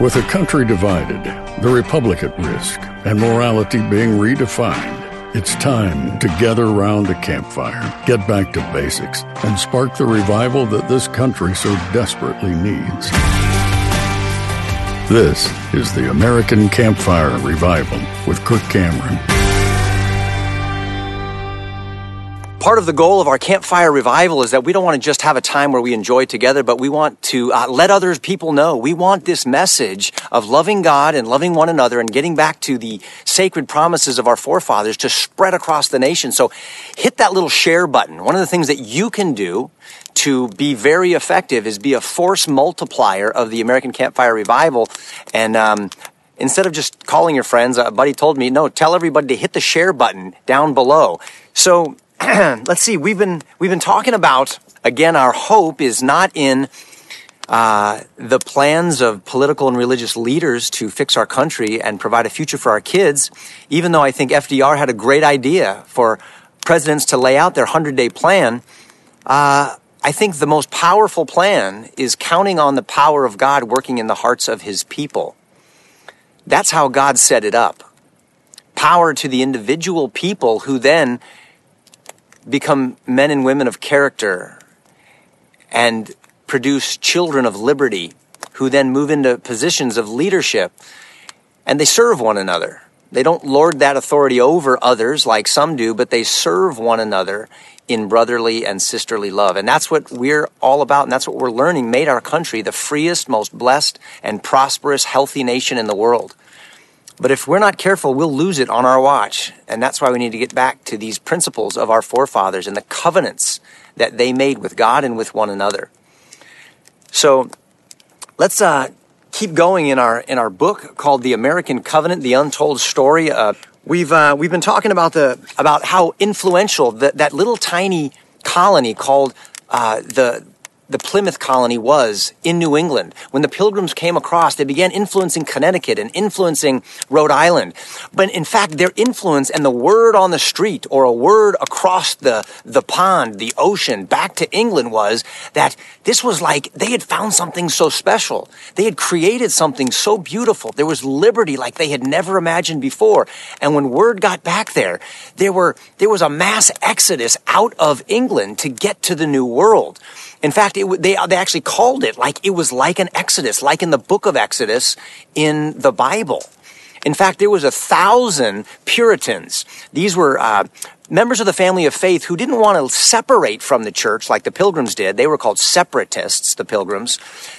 With a country divided, the republic at risk, and morality being redefined, it's time to gather round the campfire, get back to basics, and spark the revival that this country so desperately needs. This is the American Campfire Revival with Kirk Cameron. Part of the goal of our campfire revival is that we don't want to just have a time where we enjoy together, but we want to uh, let other people know. We want this message of loving God and loving one another and getting back to the sacred promises of our forefathers to spread across the nation. So hit that little share button. One of the things that you can do to be very effective is be a force multiplier of the American Campfire Revival. And um, instead of just calling your friends, a buddy told me, no, tell everybody to hit the share button down below. So let's see. We've been we've been talking about again. Our hope is not in uh, the plans of political and religious leaders to fix our country and provide a future for our kids. Even though I think FDR had a great idea for presidents to lay out their hundred day plan. Uh, I think the most powerful plan is counting on the power of God working in the hearts of his people. That's how God set it up. Power to the individual people who then become men and women of character and produce children of liberty who then move into positions of leadership and they serve one another. They don't lord that authority over others like some do, but they serve one another in brotherly and sisterly love. And that's what we're all about, and that's what we're learning made our country the freest, most blessed, and prosperous, healthy nation in the world. But if we're not careful, we'll lose it on our watch. And that's why we need to get back to these principles of our forefathers and the covenants that they made with God and with one another. So let's uh, keep going in our in our book called The American Covenant: The Untold Story. Uh, we've uh, we've been talking about the about how influential that that little tiny colony called uh, the the Plymouth colony was in New England. When the pilgrims came across, they began influencing Connecticut and influencing Rhode Island. But in fact, their influence and the word on the street or a word across the, the pond, the ocean, back to England was that this was like they had found something so special. They had created something so beautiful. There was liberty like they had never imagined before. And when word got back there, there were, there was a mass exodus out of England to get to the new world. In fact, it, they, they actually called it like it was like an Exodus, like in the book of Exodus in the Bible. In fact, there was a thousand Puritans. These were uh, members of the family of faith who didn't want to separate from the church like the pilgrims did. They were called separatists, the pilgrims.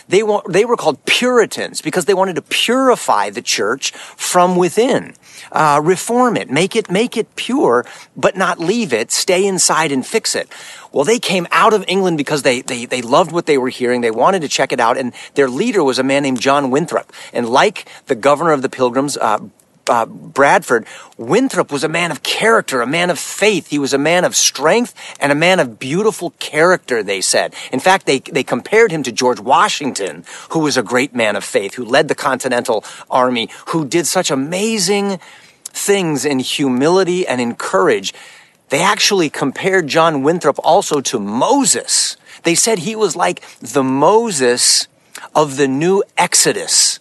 They, wa- they were called Puritans because they wanted to purify the church from within. Uh, reform it, make it, make it pure, but not leave it, stay inside and fix it. Well, they came out of England because they, they, they loved what they were hearing. They wanted to check it out. And their leader was a man named John Winthrop. And like the governor of the pilgrims, uh, uh, Bradford, Winthrop was a man of character, a man of faith. He was a man of strength and a man of beautiful character, they said. In fact, they, they compared him to George Washington, who was a great man of faith, who led the Continental Army, who did such amazing things in humility and in courage. They actually compared John Winthrop also to Moses. They said he was like the Moses of the new Exodus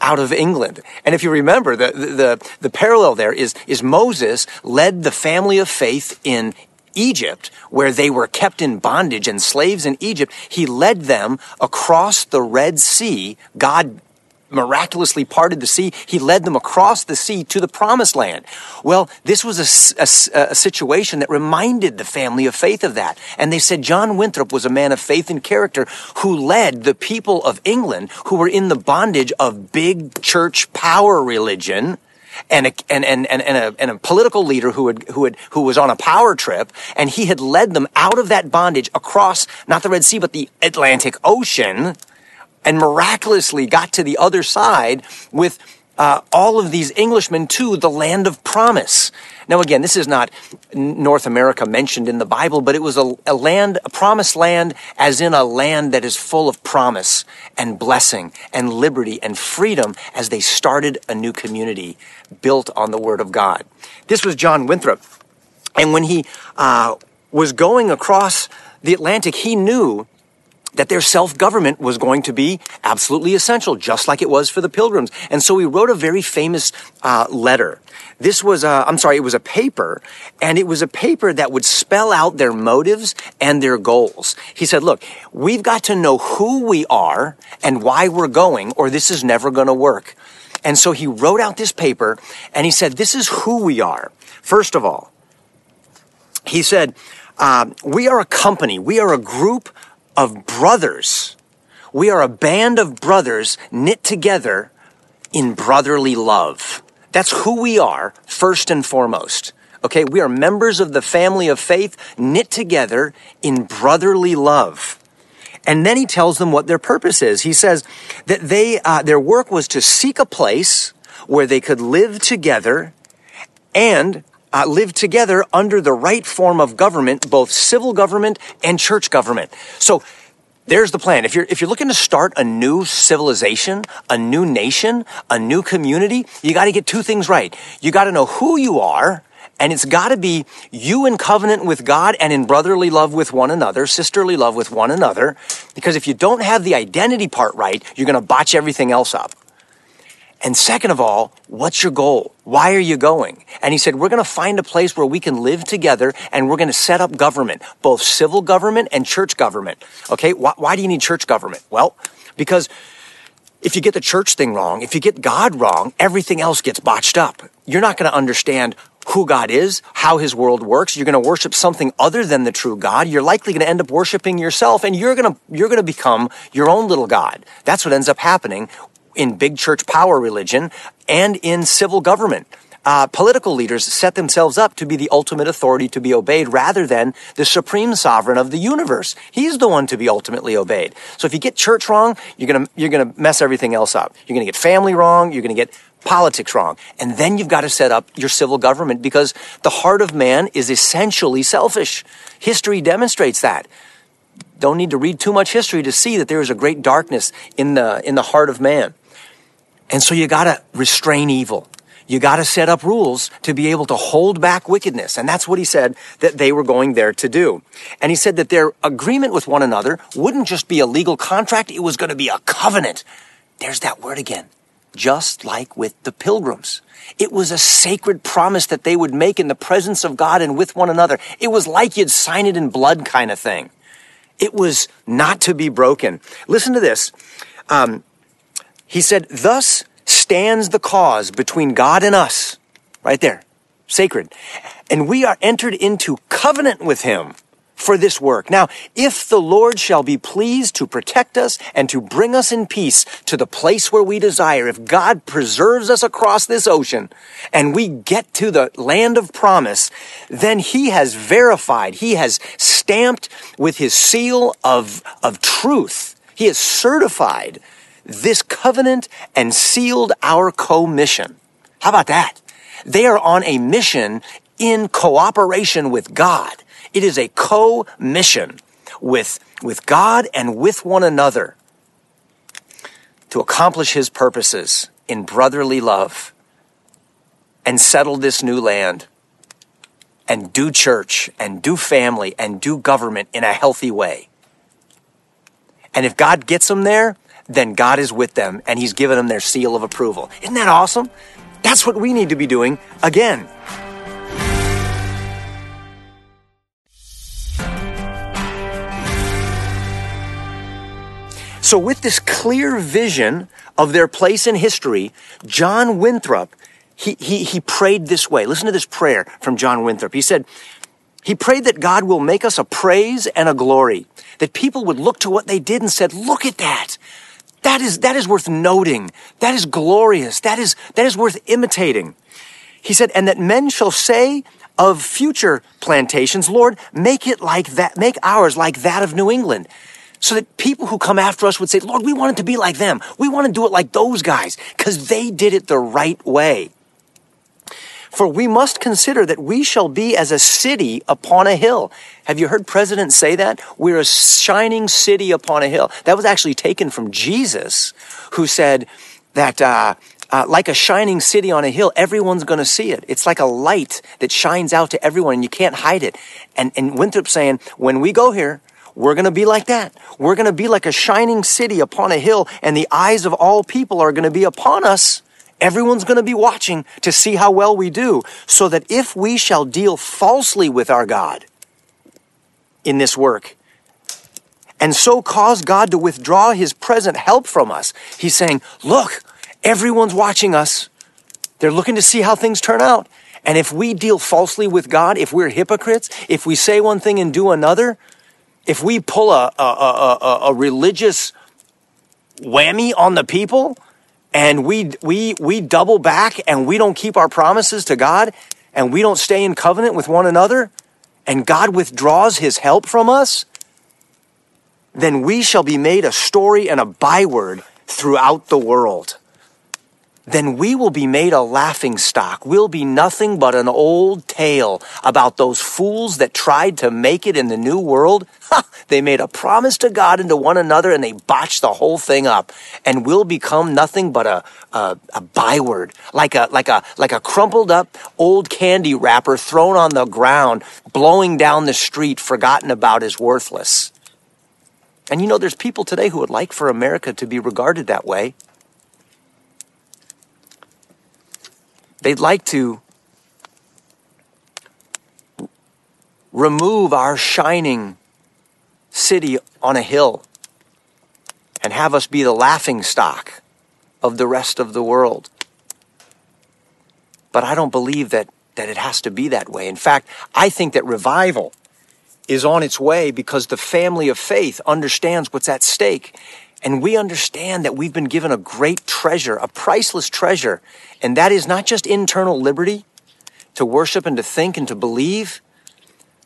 out of England. And if you remember, the, the, the, parallel there is, is Moses led the family of faith in Egypt, where they were kept in bondage and slaves in Egypt. He led them across the Red Sea. God miraculously parted the sea. He led them across the sea to the promised land. Well, this was a, a, a, situation that reminded the family of faith of that. And they said John Winthrop was a man of faith and character who led the people of England who were in the bondage of big church power religion. And a, and, and, and, a, and a political leader who had, who had, who was on a power trip and he had led them out of that bondage across not the Red Sea, but the Atlantic Ocean and miraculously got to the other side with uh, all of these Englishmen to the land of promise. Now, again, this is not North America mentioned in the Bible, but it was a, a, land, a promised land, as in a land that is full of promise and blessing and liberty and freedom as they started a new community built on the Word of God. This was John Winthrop. And when he uh, was going across the Atlantic, he knew that their self-government was going to be absolutely essential, just like it was for the pilgrims. And so he wrote a very famous uh, letter. This was, a, I'm sorry, it was a paper, and it was a paper that would spell out their motives and their goals. He said, look, we've got to know who we are and why we're going, or this is never going to work. And so he wrote out this paper, and he said, this is who we are. First of all, he said, uh, we are a company, we are a group of brothers. We are a band of brothers knit together in brotherly love. That's who we are, first and foremost. Okay, we are members of the family of faith knit together in brotherly love. And then he tells them what their purpose is. He says that they, uh, their work was to seek a place where they could live together and uh, live together under the right form of government, both civil government and church government. So there's the plan. If you're, if you're looking to start a new civilization, a new nation, a new community, you got to get two things right. You got to know who you are, and it's got to be you in covenant with God and in brotherly love with one another, sisterly love with one another. Because if you don't have the identity part right, you're going to botch everything else up. And second of all, what's your goal? Why are you going? And he said, we're going to find a place where we can live together and we're going to set up government, both civil government and church government. Okay. Why, why do you need church government? Well, because if you get the church thing wrong, if you get God wrong, everything else gets botched up. You're not going to understand who God is, how his world works. You're going to worship something other than the true God. You're likely going to end up worshiping yourself and you're going to, you're going to become your own little God. That's what ends up happening in big church power religion and in civil government. Uh, political leaders set themselves up to be the ultimate authority to be obeyed rather than the supreme sovereign of the universe. He's the one to be ultimately obeyed. So if you get church wrong, you're gonna, you're gonna mess everything else up. You're gonna get family wrong, you're gonna get politics wrong. And then you've got to set up your civil government because the heart of man is essentially selfish. History demonstrates that don't need to read too much history to see that there is a great darkness in the in the heart of man. And so you got to restrain evil. You got to set up rules to be able to hold back wickedness. And that's what he said that they were going there to do. And he said that their agreement with one another wouldn't just be a legal contract, it was going to be a covenant. There's that word again. Just like with the pilgrims. It was a sacred promise that they would make in the presence of God and with one another. It was like you'd sign it in blood kind of thing. It was not to be broken. Listen to this. Um, he said, Thus stands the cause between God and us. Right there. Sacred. And we are entered into covenant with him for this work. Now, if the Lord shall be pleased to protect us and to bring us in peace to the place where we desire, if God preserves us across this ocean and we get to the land of promise, then he has verified, he has stamped with his seal of, of truth. He has certified this covenant and sealed our co-mission. How about that? They are on a mission in cooperation with God. It is a co-mission with, with God and with one another to accomplish his purposes in brotherly love and settle this new land and do church and do family and do government in a healthy way. And if God gets them there, then God is with them and He's given them their seal of approval. Isn't that awesome? That's what we need to be doing again. So, with this clear vision of their place in history, John Winthrop, he, he, he prayed this way. Listen to this prayer from John Winthrop. He said, he prayed that God will make us a praise and a glory, that people would look to what they did and said, look at that. That is, that is worth noting. That is glorious. That is, that is worth imitating. He said, and that men shall say of future plantations, Lord, make it like that, make ours like that of New England. So that people who come after us would say, Lord, we want it to be like them. We want to do it like those guys because they did it the right way. For we must consider that we shall be as a city upon a hill. Have you heard presidents say that? We're a shining city upon a hill. That was actually taken from Jesus, who said that, uh, uh, like a shining city on a hill, everyone's going to see it. It's like a light that shines out to everyone and you can't hide it. And, and Winthrop saying, when we go here, We're going to be like that. We're going to be like a shining city upon a hill, and the eyes of all people are going to be upon us. Everyone's going to be watching to see how well we do, so that if we shall deal falsely with our God in this work, and so cause God to withdraw his present help from us, he's saying, Look, everyone's watching us. They're looking to see how things turn out. And if we deal falsely with God, if we're hypocrites, if we say one thing and do another, if we pull a, a, a, a religious whammy on the people, and we we we double back and we don't keep our promises to God and we don't stay in covenant with one another and God withdraws his help from us, then we shall be made a story and a byword throughout the world then we will be made a laughing stock. We'll be nothing but an old tale about those fools that tried to make it in the new world. Ha! They made a promise to God and to one another and they botched the whole thing up. And we'll become nothing but a, a, a byword, like a, like a, like a crumpled up old candy wrapper thrown on the ground, blowing down the street, forgotten about as worthless. And you know, there's people today who would like for America to be regarded that way. They'd like to remove our shining city on a hill and have us be the laughing stock of the rest of the world. But I don't believe that, that it has to be that way. In fact, I think that revival is on its way because the family of faith understands what's at stake and we understand that we've been given a great treasure, a priceless treasure. And that is not just internal liberty to worship and to think and to believe,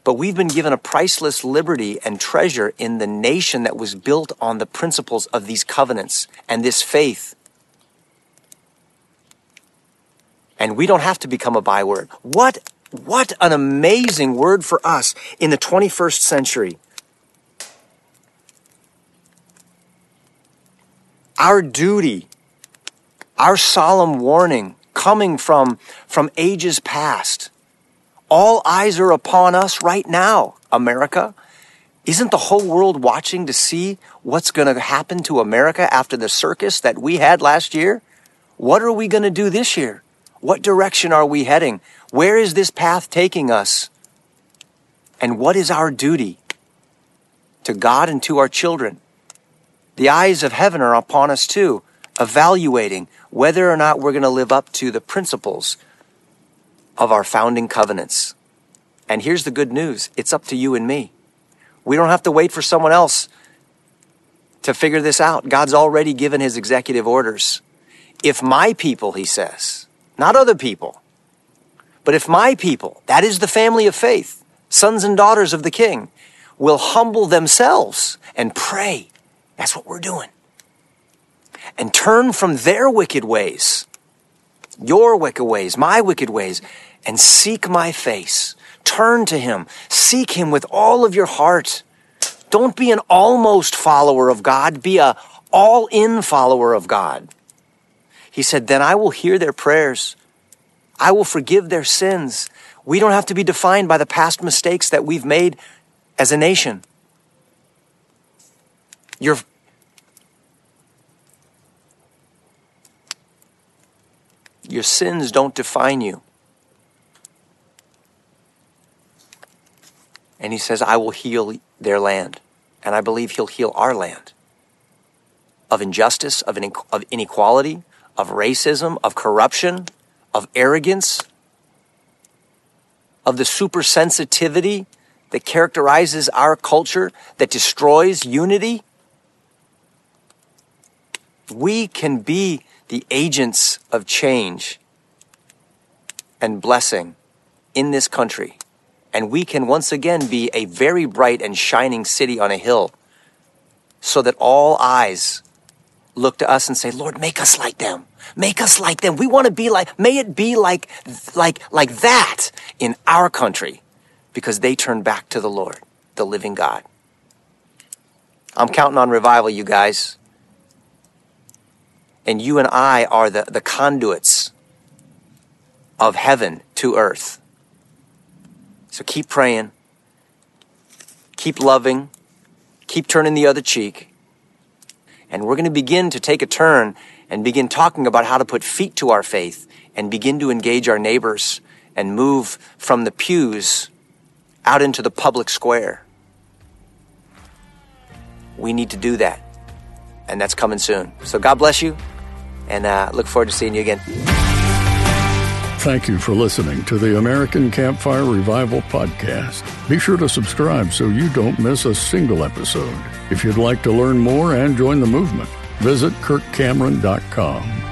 but we've been given a priceless liberty and treasure in the nation that was built on the principles of these covenants and this faith. And we don't have to become a byword. What, what an amazing word for us in the 21st century. Our duty, our solemn warning coming from, from ages past. All eyes are upon us right now, America. Isn't the whole world watching to see what's going to happen to America after the circus that we had last year? What are we going to do this year? What direction are we heading? Where is this path taking us? And what is our duty to God and to our children? The eyes of heaven are upon us too, evaluating whether or not we're going to live up to the principles of our founding covenants. And here's the good news it's up to you and me. We don't have to wait for someone else to figure this out. God's already given his executive orders. If my people, he says, not other people, but if my people, that is the family of faith, sons and daughters of the king, will humble themselves and pray that's what we're doing. And turn from their wicked ways, your wicked ways, my wicked ways, and seek my face. Turn to him. Seek him with all of your heart. Don't be an almost follower of God. Be a all in follower of God. He said, then I will hear their prayers. I will forgive their sins. We don't have to be defined by the past mistakes that we've made as a nation. Your, your sins don't define you. And he says, I will heal their land. And I believe he'll heal our land of injustice, of, of inequality, of racism, of corruption, of arrogance, of the supersensitivity that characterizes our culture that destroys unity. We can be the agents of change and blessing in this country. And we can once again be a very bright and shining city on a hill so that all eyes look to us and say, Lord, make us like them. Make us like them. We want to be like, may it be like, like, like that in our country because they turn back to the Lord, the living God. I'm counting on revival, you guys. And you and I are the, the conduits of heaven to earth. So keep praying, keep loving, keep turning the other cheek. And we're going to begin to take a turn and begin talking about how to put feet to our faith and begin to engage our neighbors and move from the pews out into the public square. We need to do that. And that's coming soon. So God bless you and uh, look forward to seeing you again. Thank you for listening to the American Campfire Revival Podcast. Be sure to subscribe so you don't miss a single episode. If you'd like to learn more and join the movement, visit kirkcameron.com.